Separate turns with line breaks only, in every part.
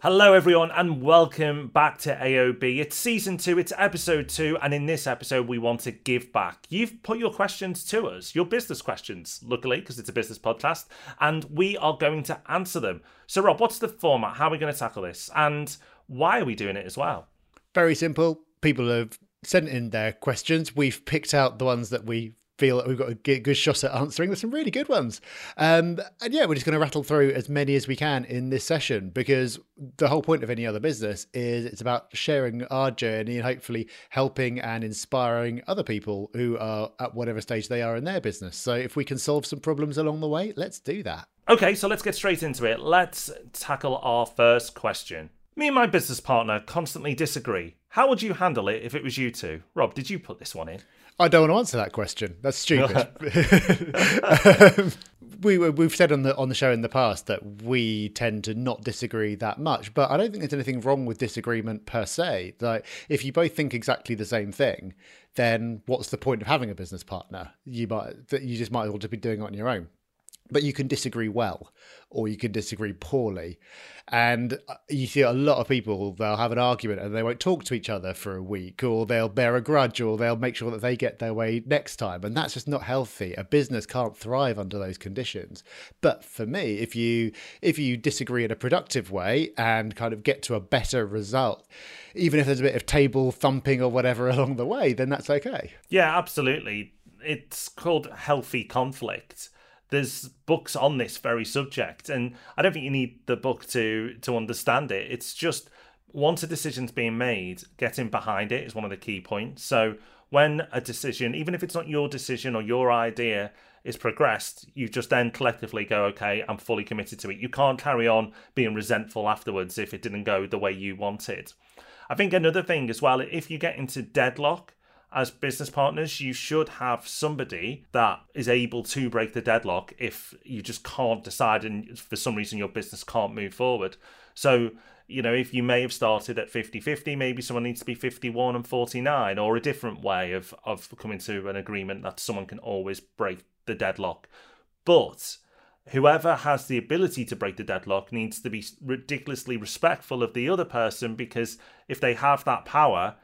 Hello, everyone, and welcome back to AOB. It's season two, it's episode two, and in this episode, we want to give back. You've put your questions to us, your business questions, luckily, because it's a business podcast, and we are going to answer them. So, Rob, what's the format? How are we going to tackle this? And why are we doing it as well?
Very simple. People have sent in their questions. We've picked out the ones that we feel that we've got a good shot at answering. There's some really good ones. Um, and yeah, we're just going to rattle through as many as we can in this session because the whole point of any other business is it's about sharing our journey and hopefully helping and inspiring other people who are at whatever stage they are in their business. So if we can solve some problems along the way, let's do that.
Okay, so let's get straight into it. Let's tackle our first question. Me and my business partner constantly disagree. How would you handle it if it was you two? Rob, did you put this one in?
I don't want to answer that question. That's stupid. um, we we've said on the on the show in the past that we tend to not disagree that much, but I don't think there's anything wrong with disagreement per se. Like if you both think exactly the same thing, then what's the point of having a business partner? You might you just might as well just be doing it on your own but you can disagree well or you can disagree poorly. And uh, you see a lot of people they'll have an argument and they won't talk to each other for a week or they'll bear a grudge or they'll make sure that they get their way next time. And that's just not healthy. A business can't thrive under those conditions. But for me if you if you disagree in a productive way and kind of get to a better result even if there's a bit of table thumping or whatever along the way then that's okay.
Yeah absolutely. It's called healthy conflict there's books on this very subject, and I don't think you need the book to to understand it. It's just once a decision's being made, getting behind it is one of the key points. So when a decision, even if it's not your decision or your idea, is progressed, you just then collectively go, okay, I'm fully committed to it. You can't carry on being resentful afterwards if it didn't go the way you wanted. I think another thing as well, if you get into deadlock, as business partners, you should have somebody that is able to break the deadlock if you just can't decide and for some reason your business can't move forward. So, you know, if you may have started at 50 50, maybe someone needs to be 51 and 49, or a different way of, of coming to an agreement that someone can always break the deadlock. But whoever has the ability to break the deadlock needs to be ridiculously respectful of the other person because if they have that power,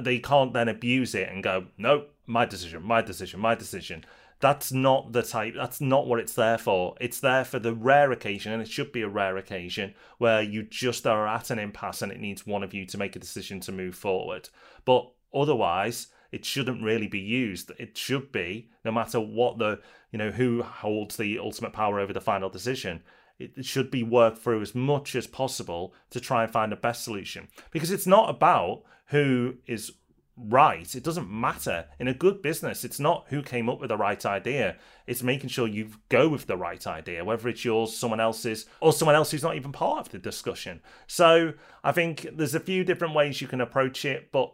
they can't then abuse it and go, no, my decision, my decision, my decision. That's not the type, that's not what it's there for. It's there for the rare occasion, and it should be a rare occasion, where you just are at an impasse and it needs one of you to make a decision to move forward. But otherwise, it shouldn't really be used. It should be, no matter what the, you know, who holds the ultimate power over the final decision, it should be worked through as much as possible to try and find the best solution. Because it's not about who is right. It doesn't matter. In a good business, it's not who came up with the right idea. It's making sure you go with the right idea, whether it's yours, someone else's, or someone else who's not even part of the discussion. So I think there's a few different ways you can approach it, but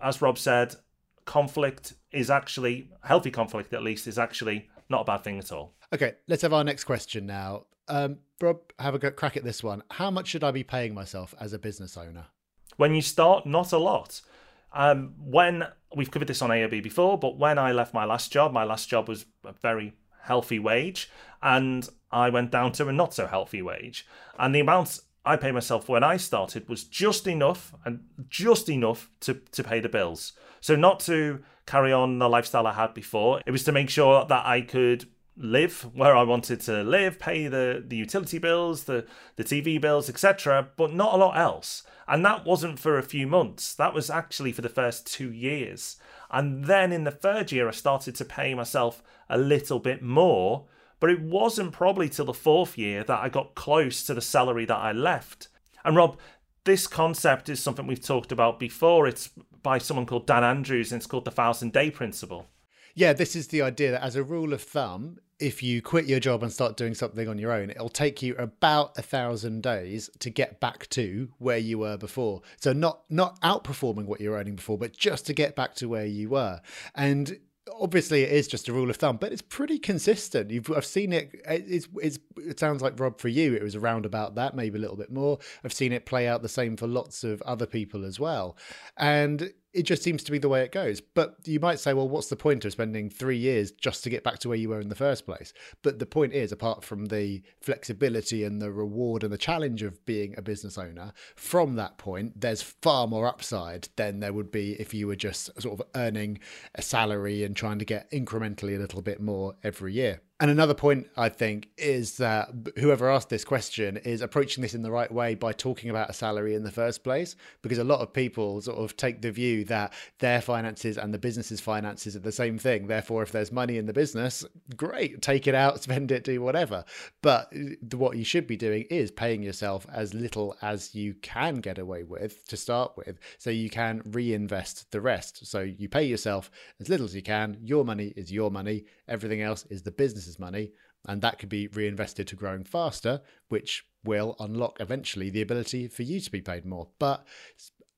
as Rob said, conflict is actually healthy conflict at least is actually not a bad thing at all.
Okay, let's have our next question now. Um, Rob, have a crack at this one. How much should I be paying myself as a business owner?
When you start, not a lot. Um, when we've covered this on AOB before, but when I left my last job, my last job was a very healthy wage, and I went down to a not so healthy wage. And the amount I paid myself when I started was just enough and just enough to, to pay the bills. So, not to carry on the lifestyle I had before, it was to make sure that I could live where I wanted to live, pay the, the utility bills, the, the TV bills, etc., but not a lot else. And that wasn't for a few months, that was actually for the first two years. And then in the third year, I started to pay myself a little bit more, but it wasn't probably till the fourth year that I got close to the salary that I left. And Rob, this concept is something we've talked about before. It's by someone called Dan Andrews, and it's called the thousand day principle.
Yeah, this is the idea that as a rule of thumb, if you quit your job and start doing something on your own, it'll take you about a thousand days to get back to where you were before. So not not outperforming what you were earning before, but just to get back to where you were. And obviously it is just a rule of thumb, but it's pretty consistent. You've, I've seen it. It's, it's, it sounds like Rob for you, it was around about that, maybe a little bit more. I've seen it play out the same for lots of other people as well. And it just seems to be the way it goes. But you might say, well, what's the point of spending three years just to get back to where you were in the first place? But the point is, apart from the flexibility and the reward and the challenge of being a business owner, from that point, there's far more upside than there would be if you were just sort of earning a salary and trying to get incrementally a little bit more every year. And another point I think is that whoever asked this question is approaching this in the right way by talking about a salary in the first place, because a lot of people sort of take the view that their finances and the business's finances are the same thing. Therefore, if there's money in the business, great, take it out, spend it, do whatever. But what you should be doing is paying yourself as little as you can get away with to start with, so you can reinvest the rest. So you pay yourself as little as you can. Your money is your money. Everything else is the business business's money, and that could be reinvested to growing faster, which will unlock eventually the ability for you to be paid more. But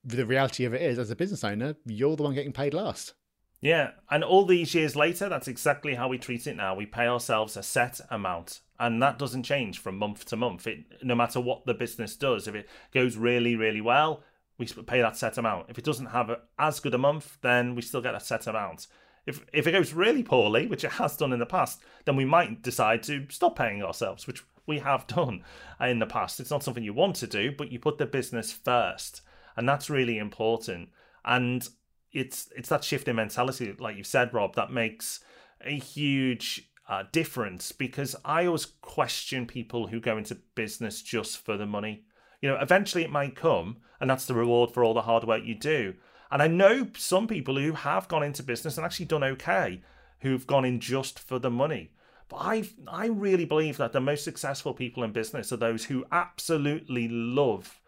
the reality of it is, as a business owner, you're the one getting paid last.
Yeah, and all these years later, that's exactly how we treat it now. We pay ourselves a set amount, and that doesn't change from month to month. It, no matter what the business does, if it goes really, really well, we pay that set amount. If it doesn't have a, as good a month, then we still get a set amount. If if it goes really poorly, which it has done in the past, then we might decide to stop paying ourselves, which we have done in the past. It's not something you want to do, but you put the business first, and that's really important. And it's it's that shift in mentality, like you've said, Rob, that makes a huge uh, difference because I always question people who go into business just for the money. You know, eventually it might come, and that's the reward for all the hard work you do. And I know some people who have gone into business and actually done okay, who've gone in just for the money. But I I really believe that the most successful people in business are those who absolutely love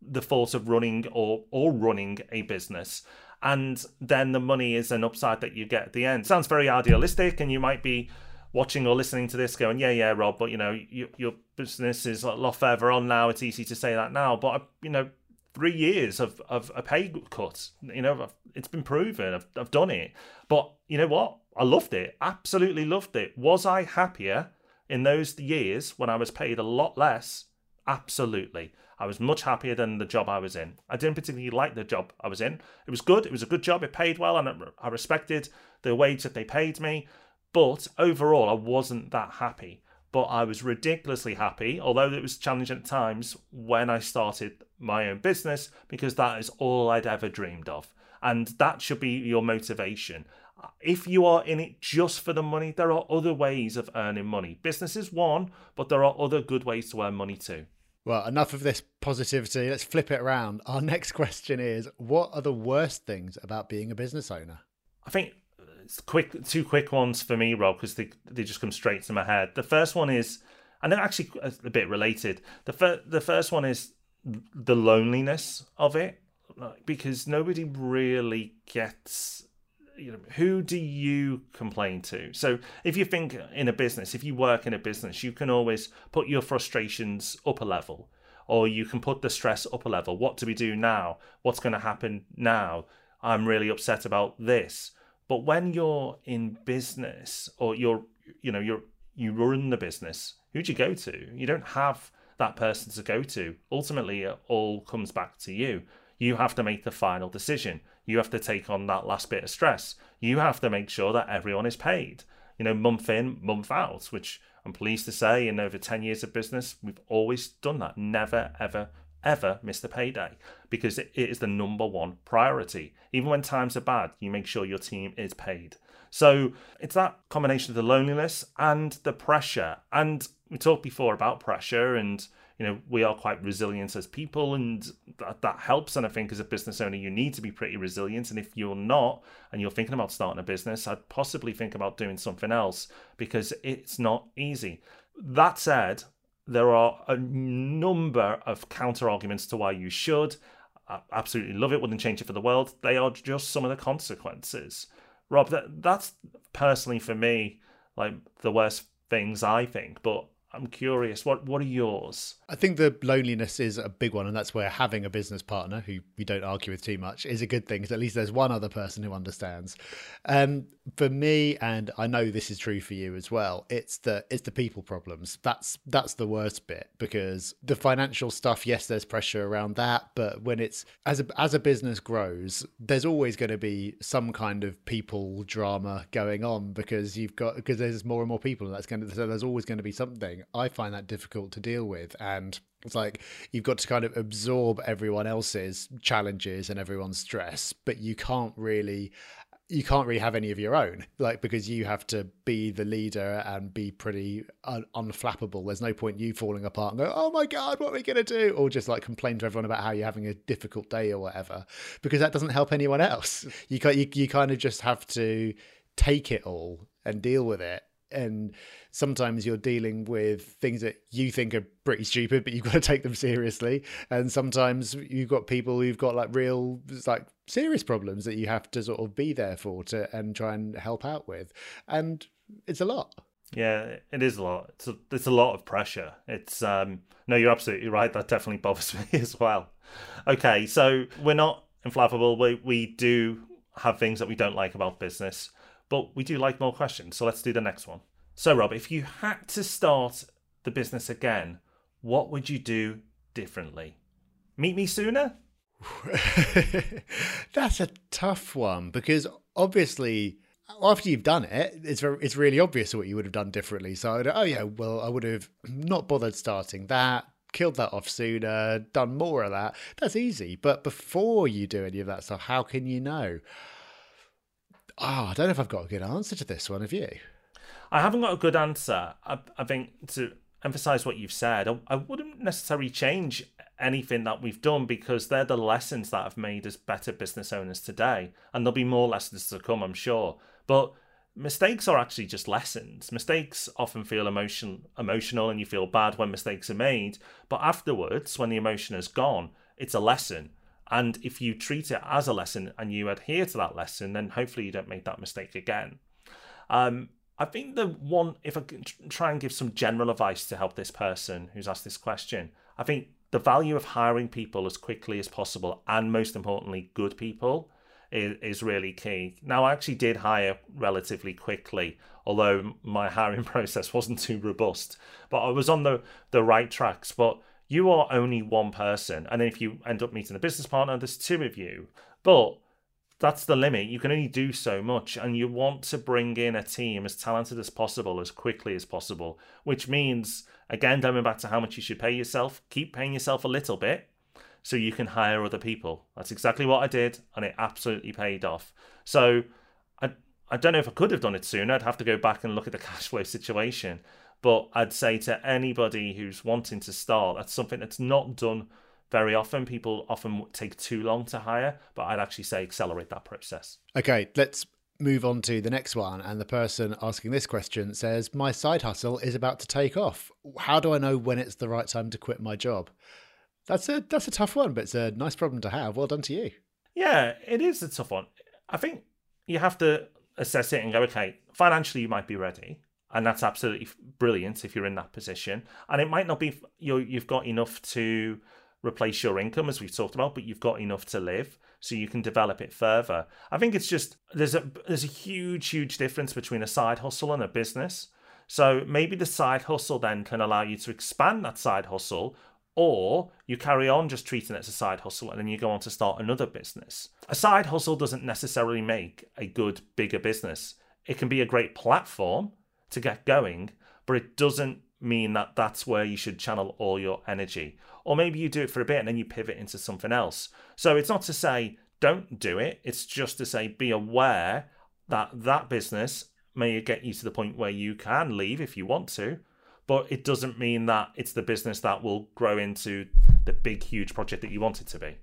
the thought of running or or running a business. And then the money is an upside that you get at the end. Sounds very idealistic, and you might be watching or listening to this going, yeah, yeah, Rob, but you know, you, your business is a lot further on now. It's easy to say that now, but uh, you know, three years of, of a pay cut. You know, it's been proven. I've, I've done it. But you know what? I loved it. Absolutely loved it. Was I happier in those years when I was paid a lot less? Absolutely. I was much happier than the job I was in. I didn't particularly like the job I was in. It was good. It was a good job. It paid well, and I respected the wage that they paid me. But overall, I wasn't that happy but I was ridiculously happy, although it was challenging at times when I started my own business because that is all I'd ever dreamed of. And that should be your motivation. If you are in it just for the money, there are other ways of earning money. Business is one, but there are other good ways to earn money too.
Well, enough of this positivity. Let's flip it around. Our next question is What are the worst things about being a business owner?
I think quick two quick ones for me, Rob, because they they just come straight to my head. The first one is, and they're actually a bit related. The fir- the first one is the loneliness of it, because nobody really gets. You know, who do you complain to? So, if you think in a business, if you work in a business, you can always put your frustrations up a level, or you can put the stress up a level. What do we do now? What's going to happen now? I'm really upset about this but when you're in business or you're, you know, you're you run the business, who do you go to? You don't have that person to go to. Ultimately, it all comes back to you. You have to make the final decision. You have to take on that last bit of stress. You have to make sure that everyone is paid. You know, month in, month out, which I'm pleased to say in over 10 years of business, we've always done that. Never, ever ever miss the payday because it is the number one priority. Even when times are bad, you make sure your team is paid. So it's that combination of the loneliness and the pressure. And we talked before about pressure and you know we are quite resilient as people and that, that helps and i think as a business owner you need to be pretty resilient and if you're not and you're thinking about starting a business i'd possibly think about doing something else because it's not easy that said there are a number of counter arguments to why you should. I absolutely love it, wouldn't change it for the world. They are just some of the consequences. Rob, that, that's personally for me like the worst things I think, but I'm curious. What what are yours?
I think the loneliness is a big one, and that's where having a business partner who you don't argue with too much is a good thing. Because at least there's one other person who understands. Um, for me, and I know this is true for you as well. It's the it's the people problems. That's that's the worst bit because the financial stuff. Yes, there's pressure around that, but when it's as a as a business grows, there's always going to be some kind of people drama going on because you've got because there's more and more people, and that's going to so there's always going to be something. I find that difficult to deal with, and it's like you've got to kind of absorb everyone else's challenges and everyone's stress, but you can't really you can't really have any of your own like because you have to be the leader and be pretty un- unflappable. There's no point you falling apart and go oh my god what are we going to do? or just like complain to everyone about how you're having a difficult day or whatever because that doesn't help anyone else. You, you, you kind of just have to take it all and deal with it and sometimes you're dealing with things that you think are pretty stupid but you've got to take them seriously. And sometimes you've got people who've got like real like serious problems that you have to sort of be there for to and try and help out with. And it's a lot.
Yeah it is a lot. It's a, it's a lot of pressure. It's um no you're absolutely right. That definitely bothers me as well. Okay so we're not inflammable. We we do have things that we don't like about business but we do like more questions. So let's do the next one. So, Rob, if you had to start the business again, what would you do differently? Meet me sooner?
That's a tough one because obviously after you've done it, it's very, it's really obvious what you would have done differently. So, I'd, oh yeah, well, I would have not bothered starting that, killed that off sooner, done more of that. That's easy. But before you do any of that stuff, how can you know? Oh, I don't know if I've got a good answer to this one. Have you?
I haven't got a good answer. I, I think to emphasize what you've said, I, I wouldn't necessarily change anything that we've done because they're the lessons that have made us better business owners today. And there'll be more lessons to come, I'm sure. But mistakes are actually just lessons. Mistakes often feel emotion, emotional and you feel bad when mistakes are made. But afterwards, when the emotion is gone, it's a lesson. And if you treat it as a lesson and you adhere to that lesson, then hopefully you don't make that mistake again. Um, I think the one, if I can try and give some general advice to help this person who's asked this question, I think the value of hiring people as quickly as possible and most importantly, good people is, is really key. Now, I actually did hire relatively quickly, although my hiring process wasn't too robust, but I was on the, the right tracks. But you are only one person. And then if you end up meeting a business partner, there's two of you. But that's the limit. You can only do so much, and you want to bring in a team as talented as possible, as quickly as possible, which means, again, going back to how much you should pay yourself, keep paying yourself a little bit so you can hire other people. That's exactly what I did, and it absolutely paid off. So I, I don't know if I could have done it sooner. I'd have to go back and look at the cash flow situation. But I'd say to anybody who's wanting to start, that's something that's not done very often. People often take too long to hire, but I'd actually say accelerate that process.
Okay, let's move on to the next one. And the person asking this question says, My side hustle is about to take off. How do I know when it's the right time to quit my job? That's a that's a tough one, but it's a nice problem to have. Well done to you.
Yeah, it is a tough one. I think you have to assess it and go, okay, financially you might be ready and that's absolutely brilliant if you're in that position. And it might not be you you've got enough to replace your income as we've talked about, but you've got enough to live, so you can develop it further. I think it's just there's a there's a huge huge difference between a side hustle and a business. So maybe the side hustle then can allow you to expand that side hustle or you carry on just treating it as a side hustle and then you go on to start another business. A side hustle doesn't necessarily make a good, bigger business. It can be a great platform to get going, but it doesn't mean that that's where you should channel all your energy. Or maybe you do it for a bit and then you pivot into something else. So it's not to say don't do it, it's just to say be aware that that business may get you to the point where you can leave if you want to, but it doesn't mean that it's the business that will grow into the big, huge project that you want it to be.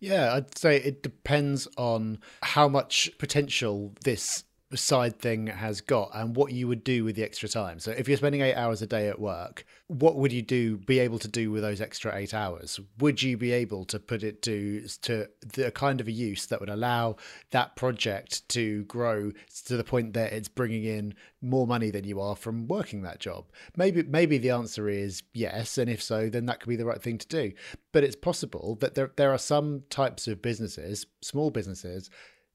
Yeah, I'd say it depends on how much potential this side thing has got and what you would do with the extra time. So if you're spending eight hours a day at work, what would you do be able to do with those extra eight hours? Would you be able to put it to to the kind of a use that would allow that project to grow to the point that it's bringing in more money than you are from working that job? Maybe maybe the answer is yes, and if so, then that could be the right thing to do. But it's possible that there there are some types of businesses, small businesses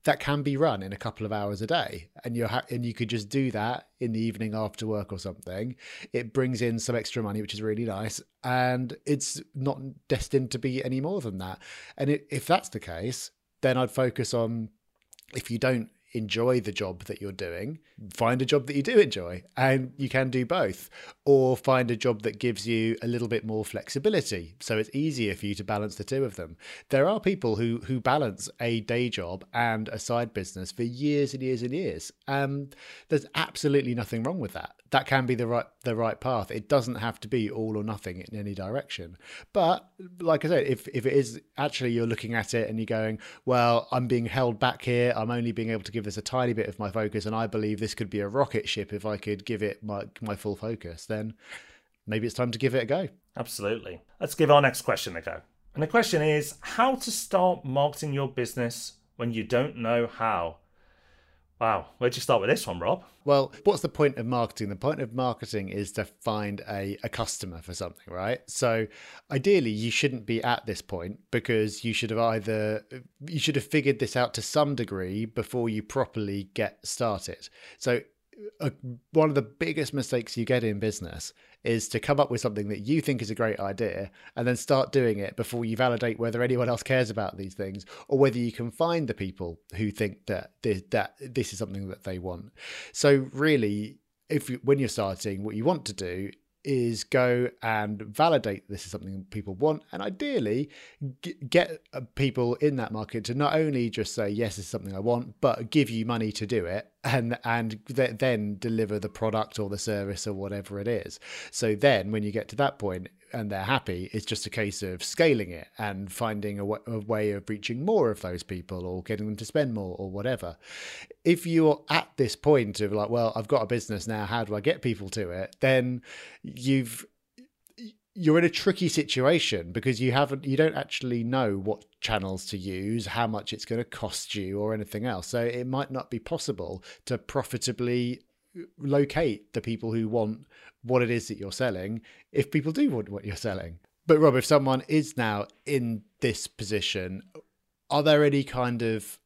that can be run in a couple of hours a day. And you ha- and you could just do that in the evening after work or something. It brings in some extra money which is really nice. And it's not destined to be any more than that. And it, if that's the case then i'd focus on if you don't enjoy the job that you're doing, find a job that you do enjoy, and you can do both, or find a job that gives you a little bit more flexibility, so it's easier for you to balance the two of them. There are people who who balance a day job and a side business for years and years and years. Um, there's absolutely nothing wrong with that. That can be the right the right path. It doesn't have to be all or nothing in any direction. But like I said, if if it is actually you're looking at it and you're going, well, I'm being held back here. I'm only being able to give this a tiny bit of my focus, and I believe this could be a rocket ship if I could give it my my full focus. Then maybe it's time to give it a go.
Absolutely. Let's give our next question a go. And the question is how to start marketing your business when you don't know how. Wow, where'd you start with this one, Rob?
Well, what's the point of marketing? The point of marketing is to find a, a customer for something, right? So ideally you shouldn't be at this point because you should have either you should have figured this out to some degree before you properly get started. So a, one of the biggest mistakes you get in business is to come up with something that you think is a great idea and then start doing it before you validate whether anyone else cares about these things or whether you can find the people who think that this, that this is something that they want. So really, if you, when you're starting, what you want to do is go and validate this is something people want. And ideally g- get uh, people in that market to not only just say yes this is something i want but give you money to do it and and th- then deliver the product or the service or whatever it is. So then when you get to that point and they're happy it's just a case of scaling it and finding a, w- a way of reaching more of those people or getting them to spend more or whatever. If you're at this point of like well i've got a business now how do i get people to it? Then you've you're in a tricky situation because you haven't you don't actually know what channels to use how much it's going to cost you or anything else. So it might not be possible to profitably locate the people who want what it is that you're selling if people do want what you're selling but rob if someone is now in this position are there any kind of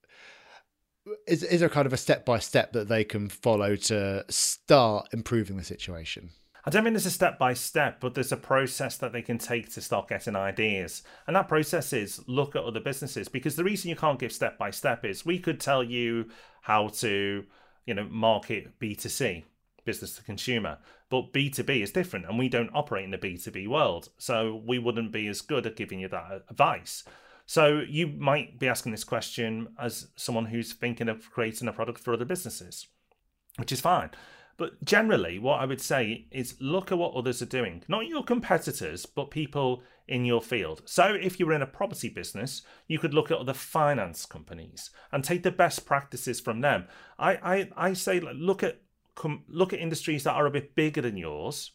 is, is there kind of a step by step that they can follow to start improving the situation
I don't mean there's a step by step, but there's a process that they can take to start getting ideas. And that process is look at other businesses because the reason you can't give step by step is we could tell you how to, you know, market B2C, business to consumer, but B2B is different and we don't operate in the B2B world. So we wouldn't be as good at giving you that advice. So you might be asking this question as someone who's thinking of creating a product for other businesses, which is fine. But generally, what I would say is look at what others are doing, not your competitors, but people in your field. So, if you're in a property business, you could look at other finance companies and take the best practices from them. I, I, I say look at look at industries that are a bit bigger than yours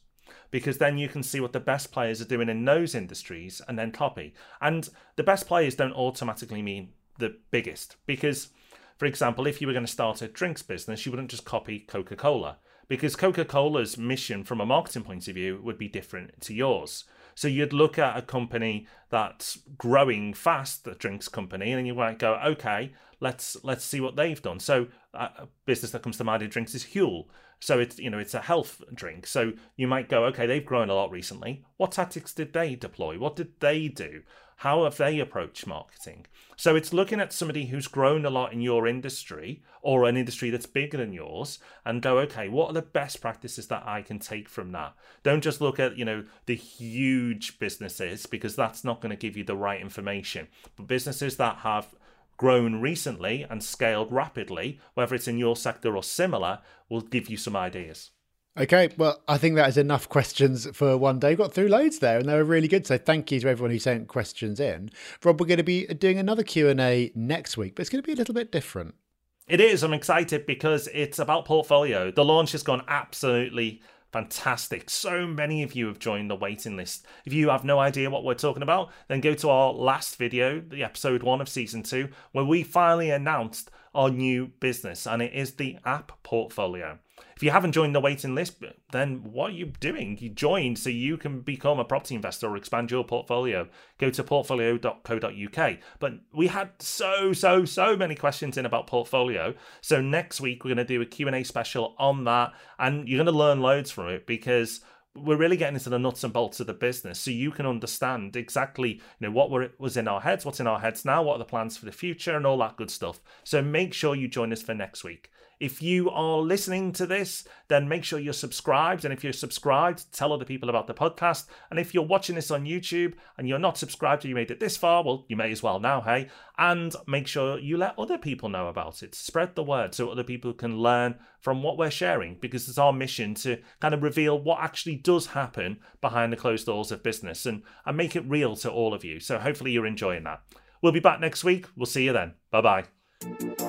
because then you can see what the best players are doing in those industries and then copy. And the best players don't automatically mean the biggest because for example, if you were going to start a drinks business, you wouldn't just copy Coca Cola because Coca Cola's mission from a marketing point of view would be different to yours. So you'd look at a company that's growing fast, the drinks company, and you might go, okay, let's let's see what they've done. So a business that comes to mind in drinks is Huel. So it's you know it's a health drink. So you might go, okay, they've grown a lot recently. What tactics did they deploy? What did they do? How have they approached marketing? So it's looking at somebody who's grown a lot in your industry or an industry that's bigger than yours and go, okay, what are the best practices that I can take from that? Don't just look at, you know, the huge businesses because that's not going to give you the right information. But businesses that have grown recently and scaled rapidly, whether it's in your sector or similar, will give you some ideas.
Okay, well, I think that is enough questions for one day. We got through loads there, and they were really good. So thank you to everyone who sent questions in. Rob, we're going to be doing another Q and A next week, but it's going to be a little bit different.
It is. I'm excited because it's about portfolio. The launch has gone absolutely fantastic. So many of you have joined the waiting list. If you have no idea what we're talking about, then go to our last video, the episode one of season two, where we finally announced our new business, and it is the app portfolio. If you haven't joined the waiting list, then what are you doing? You joined so you can become a property investor or expand your portfolio. Go to portfolio.co.uk. But we had so, so, so many questions in about portfolio. So next week, we're going to do a Q&A special on that, and you're going to learn loads from it because we're really getting into the nuts and bolts of the business so you can understand exactly you know what was in our heads what's in our heads now what are the plans for the future and all that good stuff so make sure you join us for next week if you are listening to this, then make sure you're subscribed. And if you're subscribed, tell other people about the podcast. And if you're watching this on YouTube and you're not subscribed or you made it this far, well, you may as well now, hey? And make sure you let other people know about it. Spread the word so other people can learn from what we're sharing because it's our mission to kind of reveal what actually does happen behind the closed doors of business and, and make it real to all of you. So hopefully you're enjoying that. We'll be back next week. We'll see you then. Bye bye.